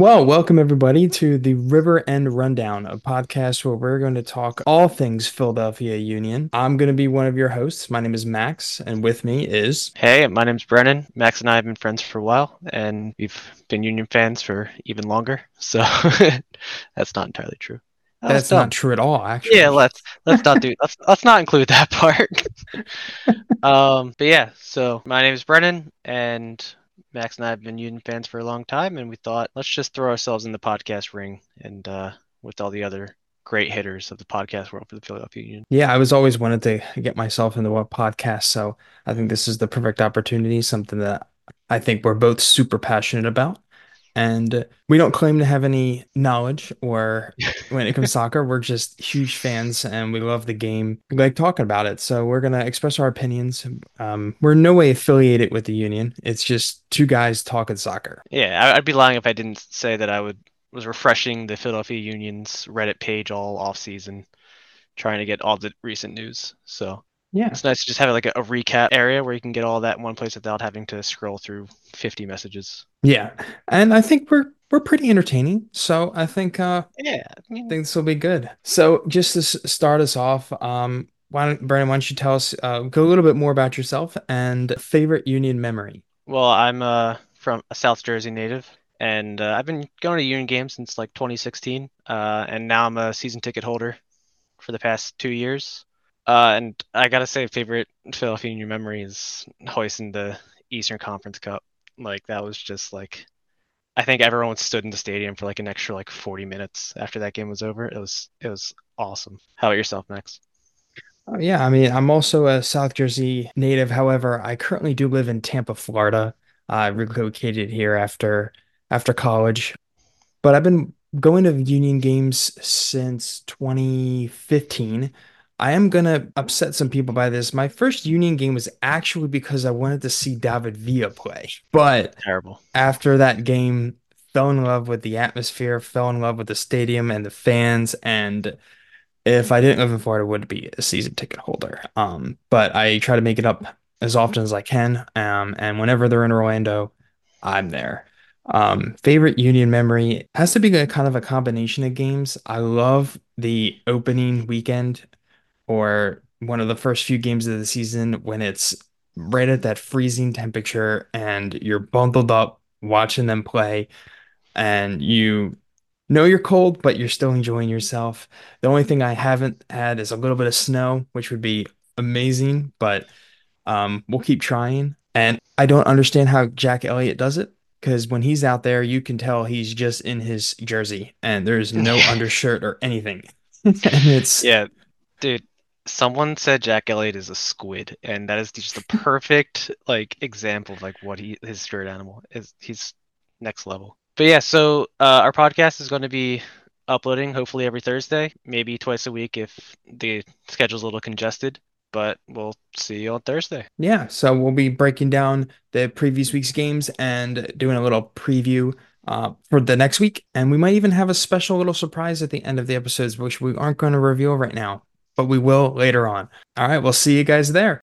Well, welcome everybody to the Riverend Rundown, a podcast where we're going to talk all things Philadelphia Union. I'm going to be one of your hosts. My name is Max, and with me is. Hey, my name's Brennan. Max and I have been friends for a while, and we've been Union fans for even longer. So that's not entirely true. That that's not true at all, actually. Yeah, let's let's not do let's let's not include that part. um, but yeah, so my name is Brennan, and Max and I have been Union fans for a long time, and we thought let's just throw ourselves in the podcast ring and uh, with all the other great hitters of the podcast world for the Philadelphia Union. Yeah, I was always wanted to get myself into a podcast, so I think this is the perfect opportunity, something that I think we're both super passionate about. And we don't claim to have any knowledge or when it comes to soccer, we're just huge fans and we love the game. We like talking about it. So we're going to express our opinions. Um, we're no way affiliated with the union. It's just two guys talking soccer. Yeah, I'd be lying if I didn't say that I would was refreshing the Philadelphia Union's Reddit page all off season, trying to get all the recent news. So yeah, it's nice to just have like a, a, recap area where you can get all that in one place without having to scroll through 50 messages. Yeah, and I think we're we're pretty entertaining. So I think uh yeah, I, mean, think this will be good. So just to start us off, um, why don't Brandon, why don't you tell us uh, go a little bit more about yourself and favorite Union memory? Well, I'm uh from a South Jersey native and uh, I've been going to Union games since like 2016, uh, and now I'm a season ticket holder for the past two years. Uh, and I gotta say, favorite Philadelphia Union memory is hoisting the Eastern Conference Cup. Like that was just like, I think everyone stood in the stadium for like an extra like 40 minutes after that game was over. It was it was awesome. How about yourself, Max? Oh, yeah, I mean, I'm also a South Jersey native. However, I currently do live in Tampa, Florida. I relocated here after after college, but I've been going to Union games since 2015. I am gonna upset some people by this. My first Union game was actually because I wanted to see David Villa play. But terrible. After that game, fell in love with the atmosphere, fell in love with the stadium and the fans, and if I didn't live in Florida, I would be a season ticket holder. Um, but I try to make it up as often as I can. Um, and whenever they're in Orlando, I'm there. Um, favorite Union memory has to be a kind of a combination of games. I love the opening weekend or one of the first few games of the season when it's right at that freezing temperature and you're bundled up watching them play and you know you're cold but you're still enjoying yourself. The only thing I haven't had is a little bit of snow, which would be amazing, but um, we'll keep trying. And I don't understand how Jack Elliott does it because when he's out there, you can tell he's just in his jersey and there's no undershirt or anything. and it's yeah, dude someone said Jack Elliott is a squid, and that is just the perfect like example of like what he his spirit animal is. He's next level. But yeah, so uh, our podcast is going to be uploading hopefully every Thursday, maybe twice a week if the schedule's a little congested. But we'll see you on Thursday. Yeah, so we'll be breaking down the previous week's games and doing a little preview uh, for the next week. And we might even have a special little surprise at the end of the episodes, which we aren't going to reveal right now but we will later on. All right, we'll see you guys there.